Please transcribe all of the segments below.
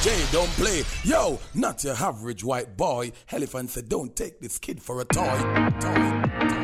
DJ, don't play. Yo, not your average white boy. Elephant said, don't take this kid for a toy. toy. electric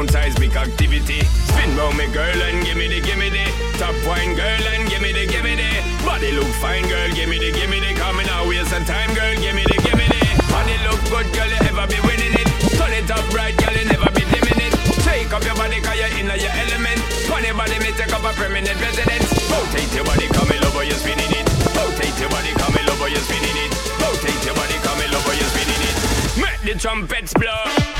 sound seismic activity. Spin round me girl and gimme the gimme the. Top wine girl and gimme the gimme the. Body look fine girl gimme the gimme the. Coming out waste some time girl gimme the gimme the. Body look good girl you ever be winning it. Turn it up right girl you never be dimming it. Take up your body cause you're in your element. Funny body me take up a permanent residence. Rotate your body come in over you're spinning it. Rotate your body come in over you're spinning it. Rotate your body come in over you're spinning it. Make the trumpets blow.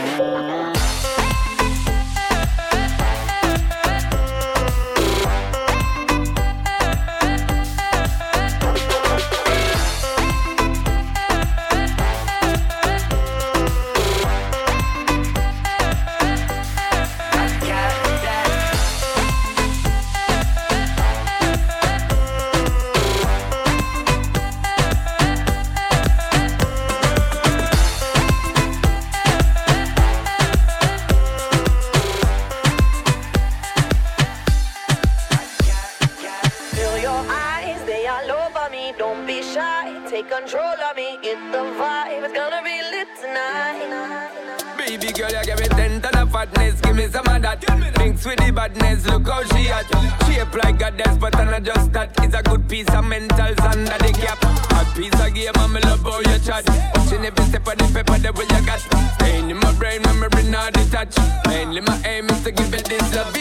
With the badness, look how she at. Shape like goddess, but I'm not just that. It's a good piece of mentals under the cap. A piece of game, I'm love how you chat. Watching every step of the paper, the way you got. Staying in my brain, memory not detached. Mainly my aim is to give it this love.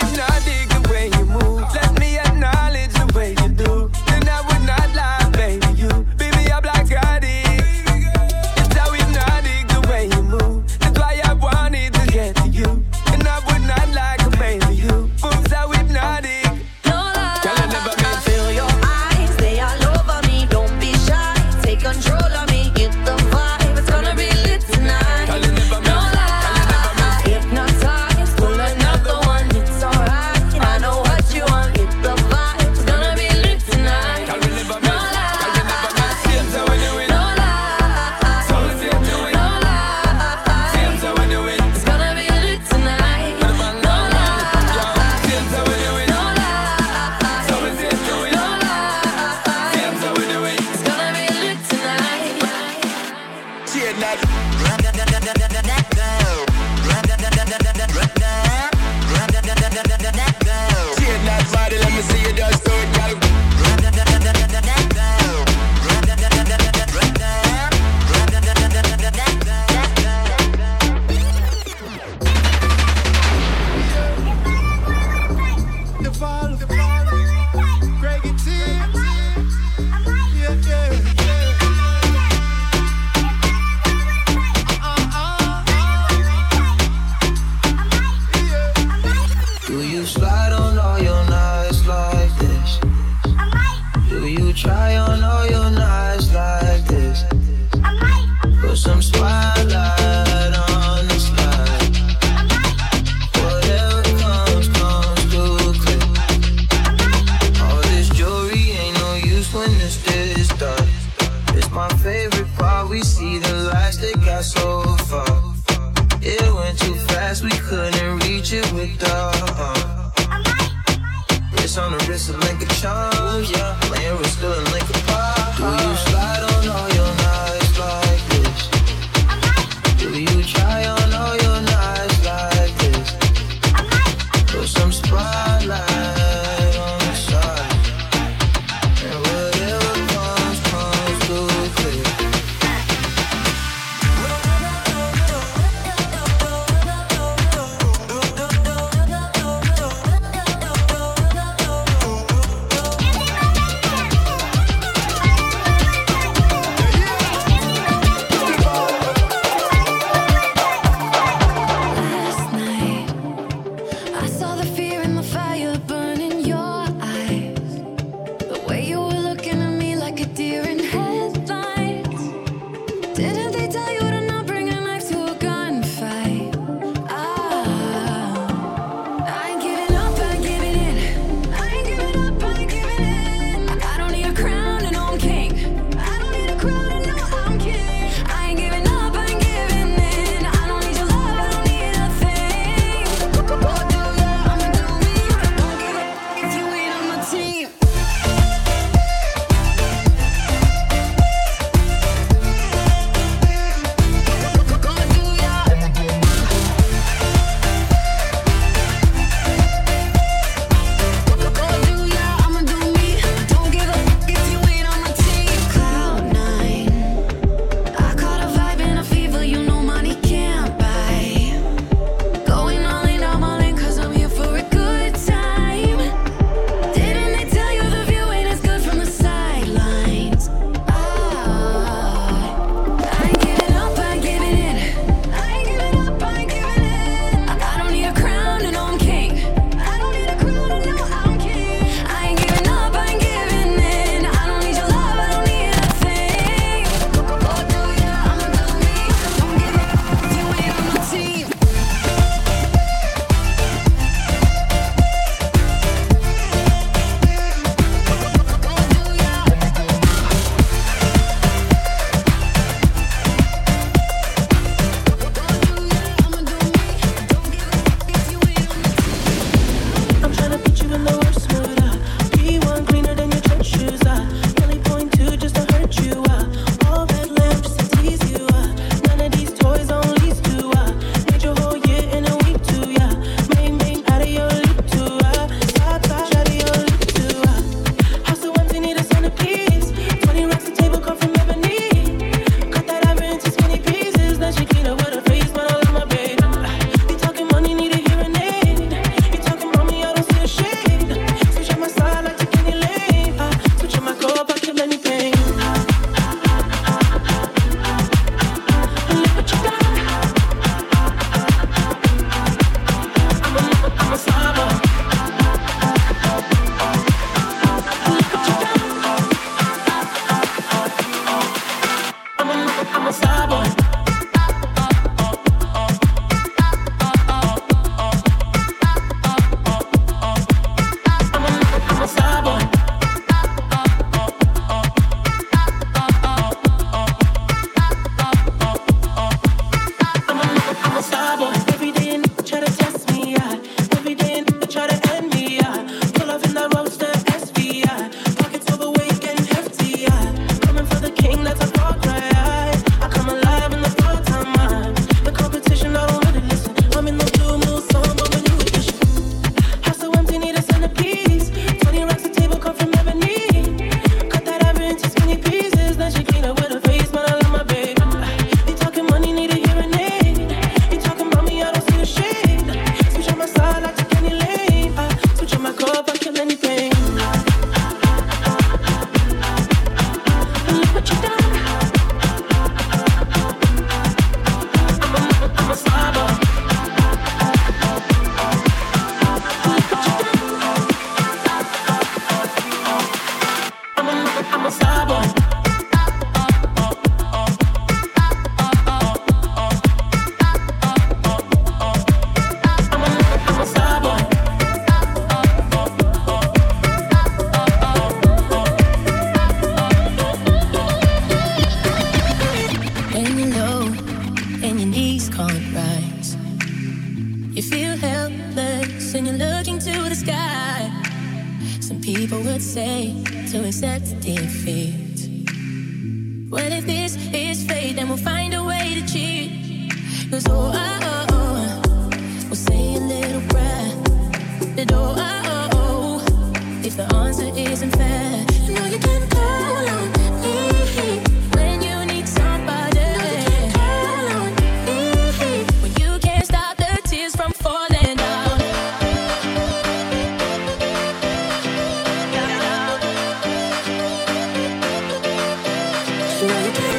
the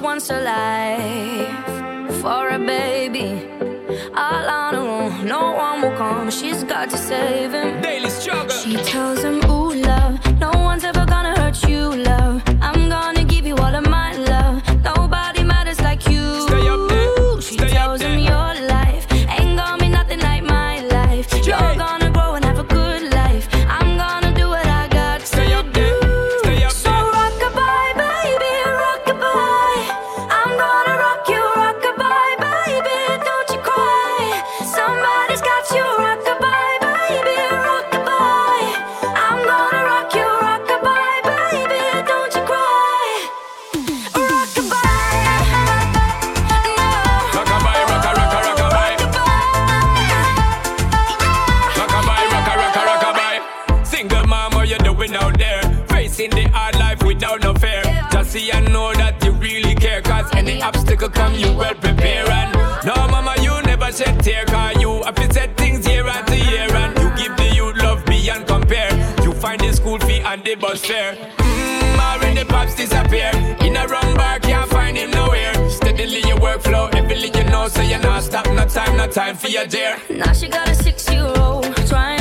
was once alive for a baby. All on her own, no one will come. She's got to save him. Daily struggle. She tells him. you well prepare and No mama you never said tear Cause you have to said things year after year And you give the youth love beyond compare. You find the school fee and the bus fare. Mmm, the pops disappear. In a wrong bar can't find him nowhere. Steadily your workflow, everything you know So you're not stop, no time, no time for your dear. Now she got a six-year-old trying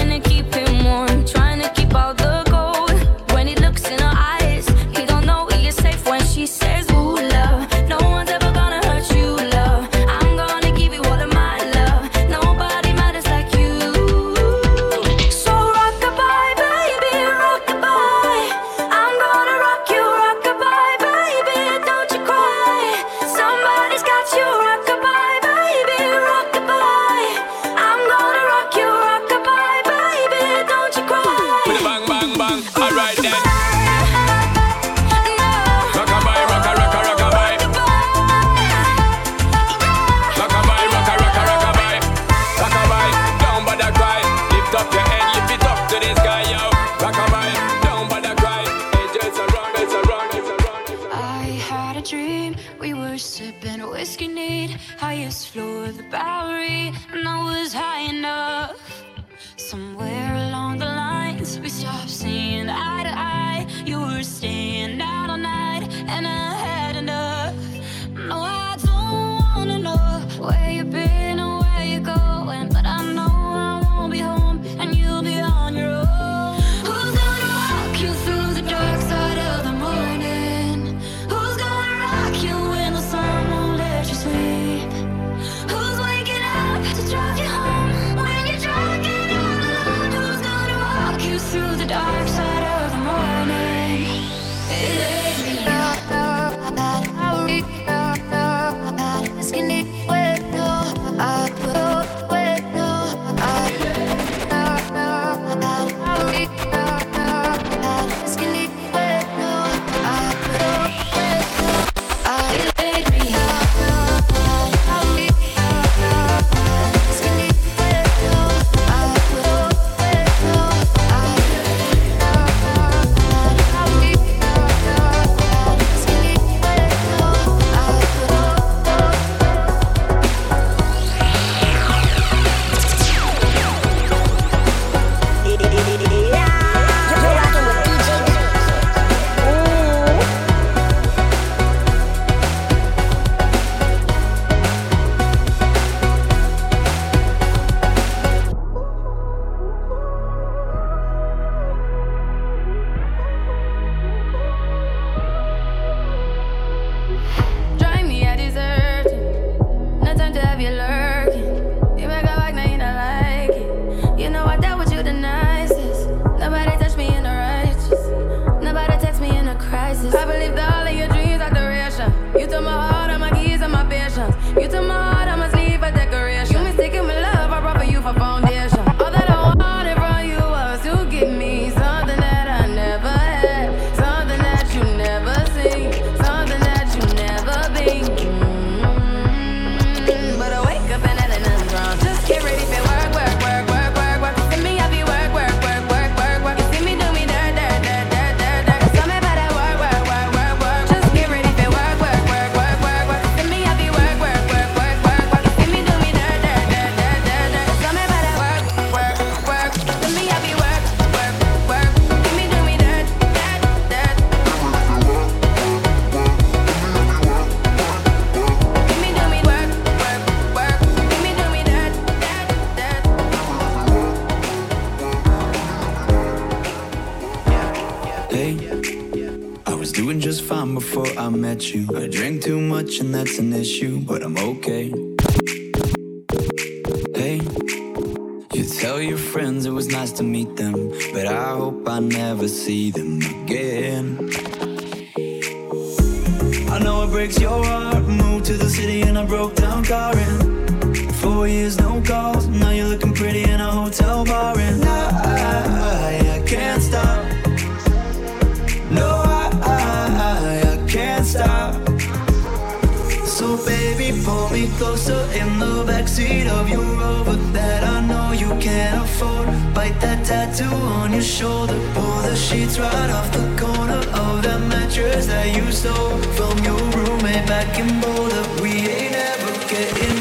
to meet them, but I hope I never see them. tattoo on your shoulder. Pull the sheets right off the corner of that mattress that you stole from your roommate back in Boulder. We ain't ever getting.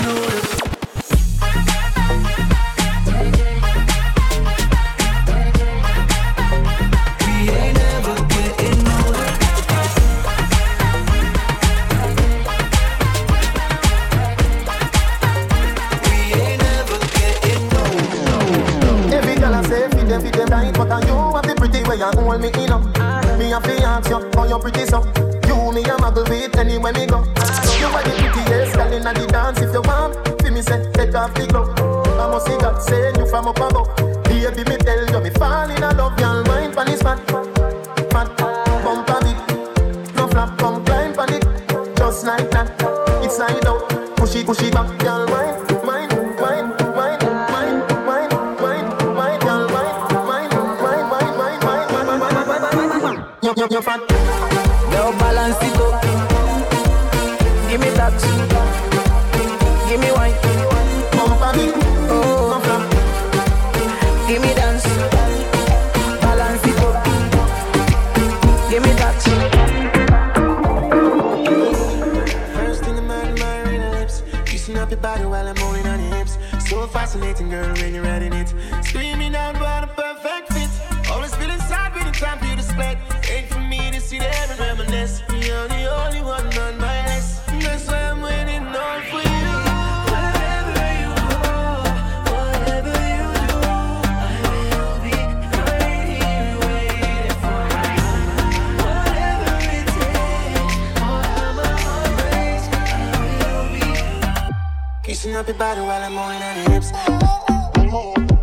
oscillating, girl, when you're riding it. Screaming out, but Loosen up your body while I'm on that hips.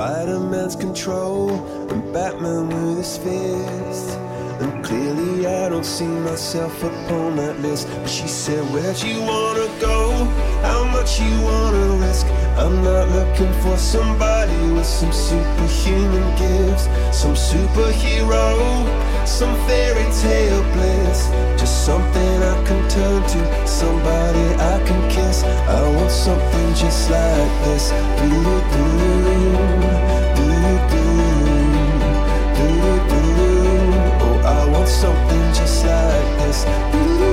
Spider Man's control, and Batman with his fist. And clearly, I don't see myself upon that list. But she said, Where'd you wanna go? How much you wanna risk? I'm not looking for somebody with some superhuman gifts, some superhero, some fairy tale bliss. Just something I can turn to, somebody I can kiss. I want something just like this. Oh, I want something just like this.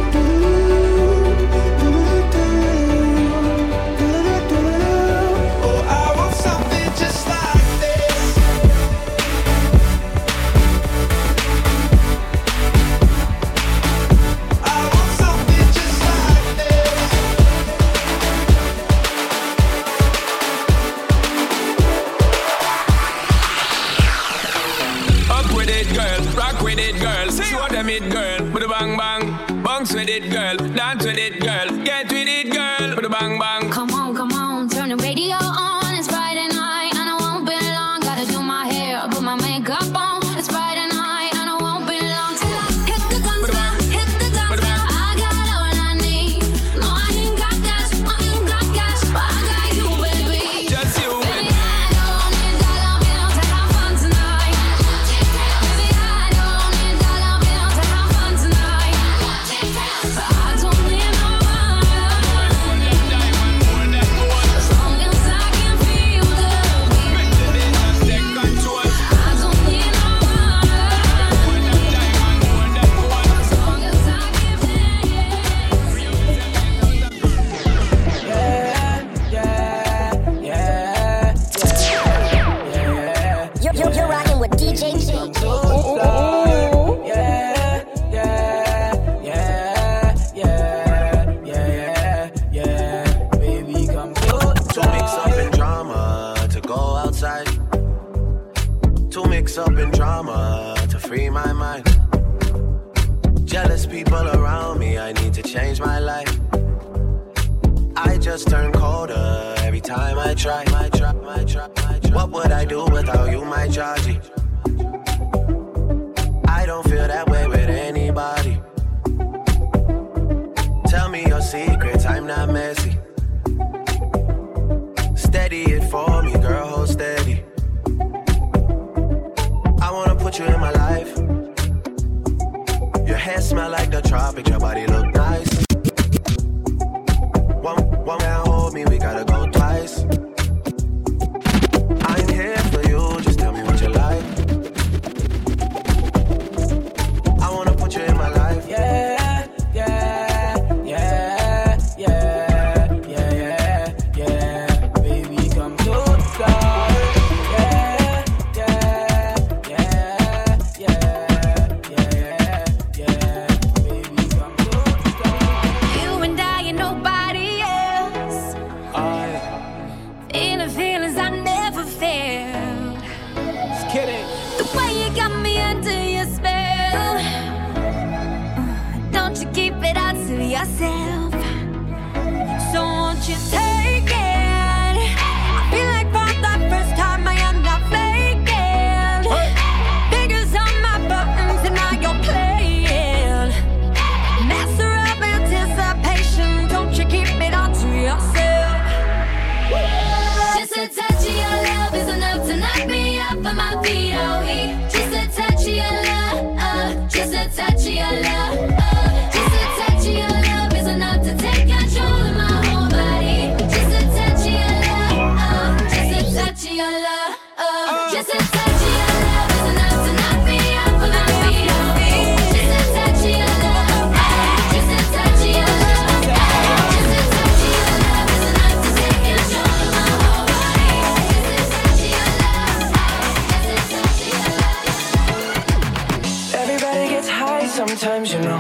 Sometimes, you know.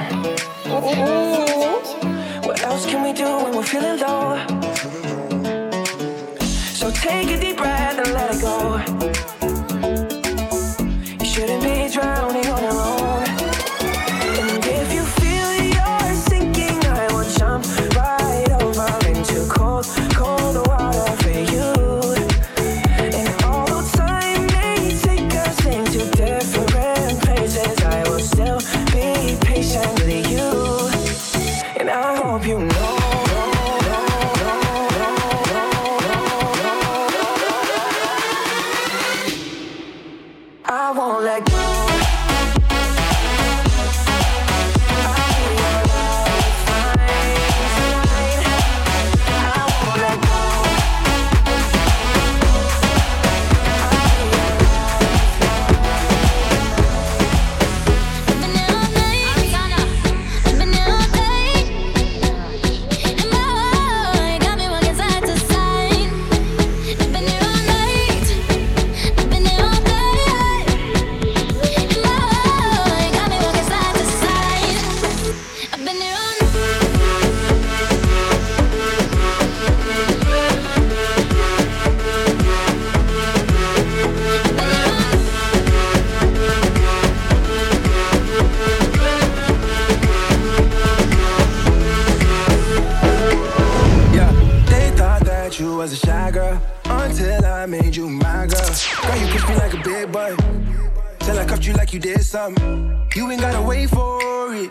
Ooh, what else can we do when we're feeling low? So take a deep breath and let it go. You did something. You ain't gotta wait for it.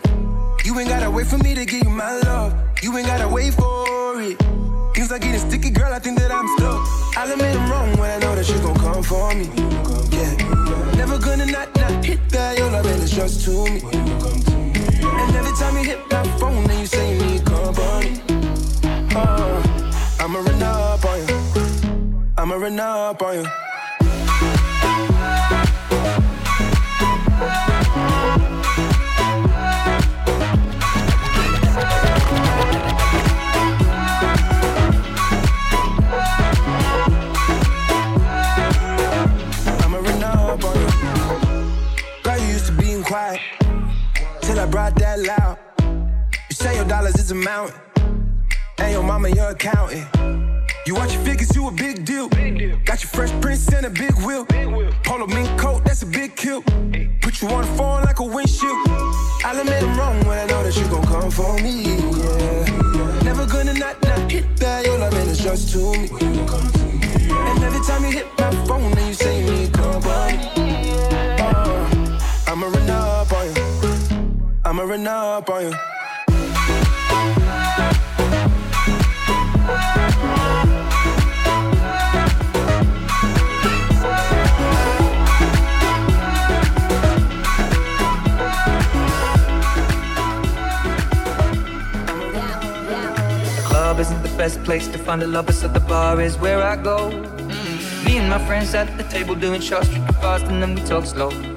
You ain't gotta wait for me to give you my love. You ain't gotta wait for it. Things are getting sticky, girl. I think that I'm stuck. I'll admit I'm wrong when I know that you gon' come for me. Yeah, never gonna not not hit that. Your love is just to me. And every time you hit my phone, then you say you need company. Uh, I'ma run up on you. I'ma run up on you. Dollars is a mountain, and your mama your accountant. You watch your figures, you a big deal. Got your fresh prince and a big wheel. Polo mink coat, that's a big kill. Put you on the phone like a windshield. I'll admit I'm wrong when I know that you gon' come for me. Yeah. Never gonna not not hit that. Your loving is just to me. And every time you hit my phone, and you say you need company. Uh, I'ma run up on you. I'ma run up on you. place to find a lover, so the bar is where I go. Mm-hmm. Me and my friends at the table doing shots, drinking fast, and then we talk slow.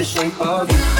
The shape of you.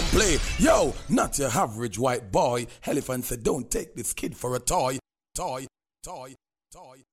Don't play. Yo, not your average white boy. Elephant said, don't take this kid for a toy. Toy, toy, toy.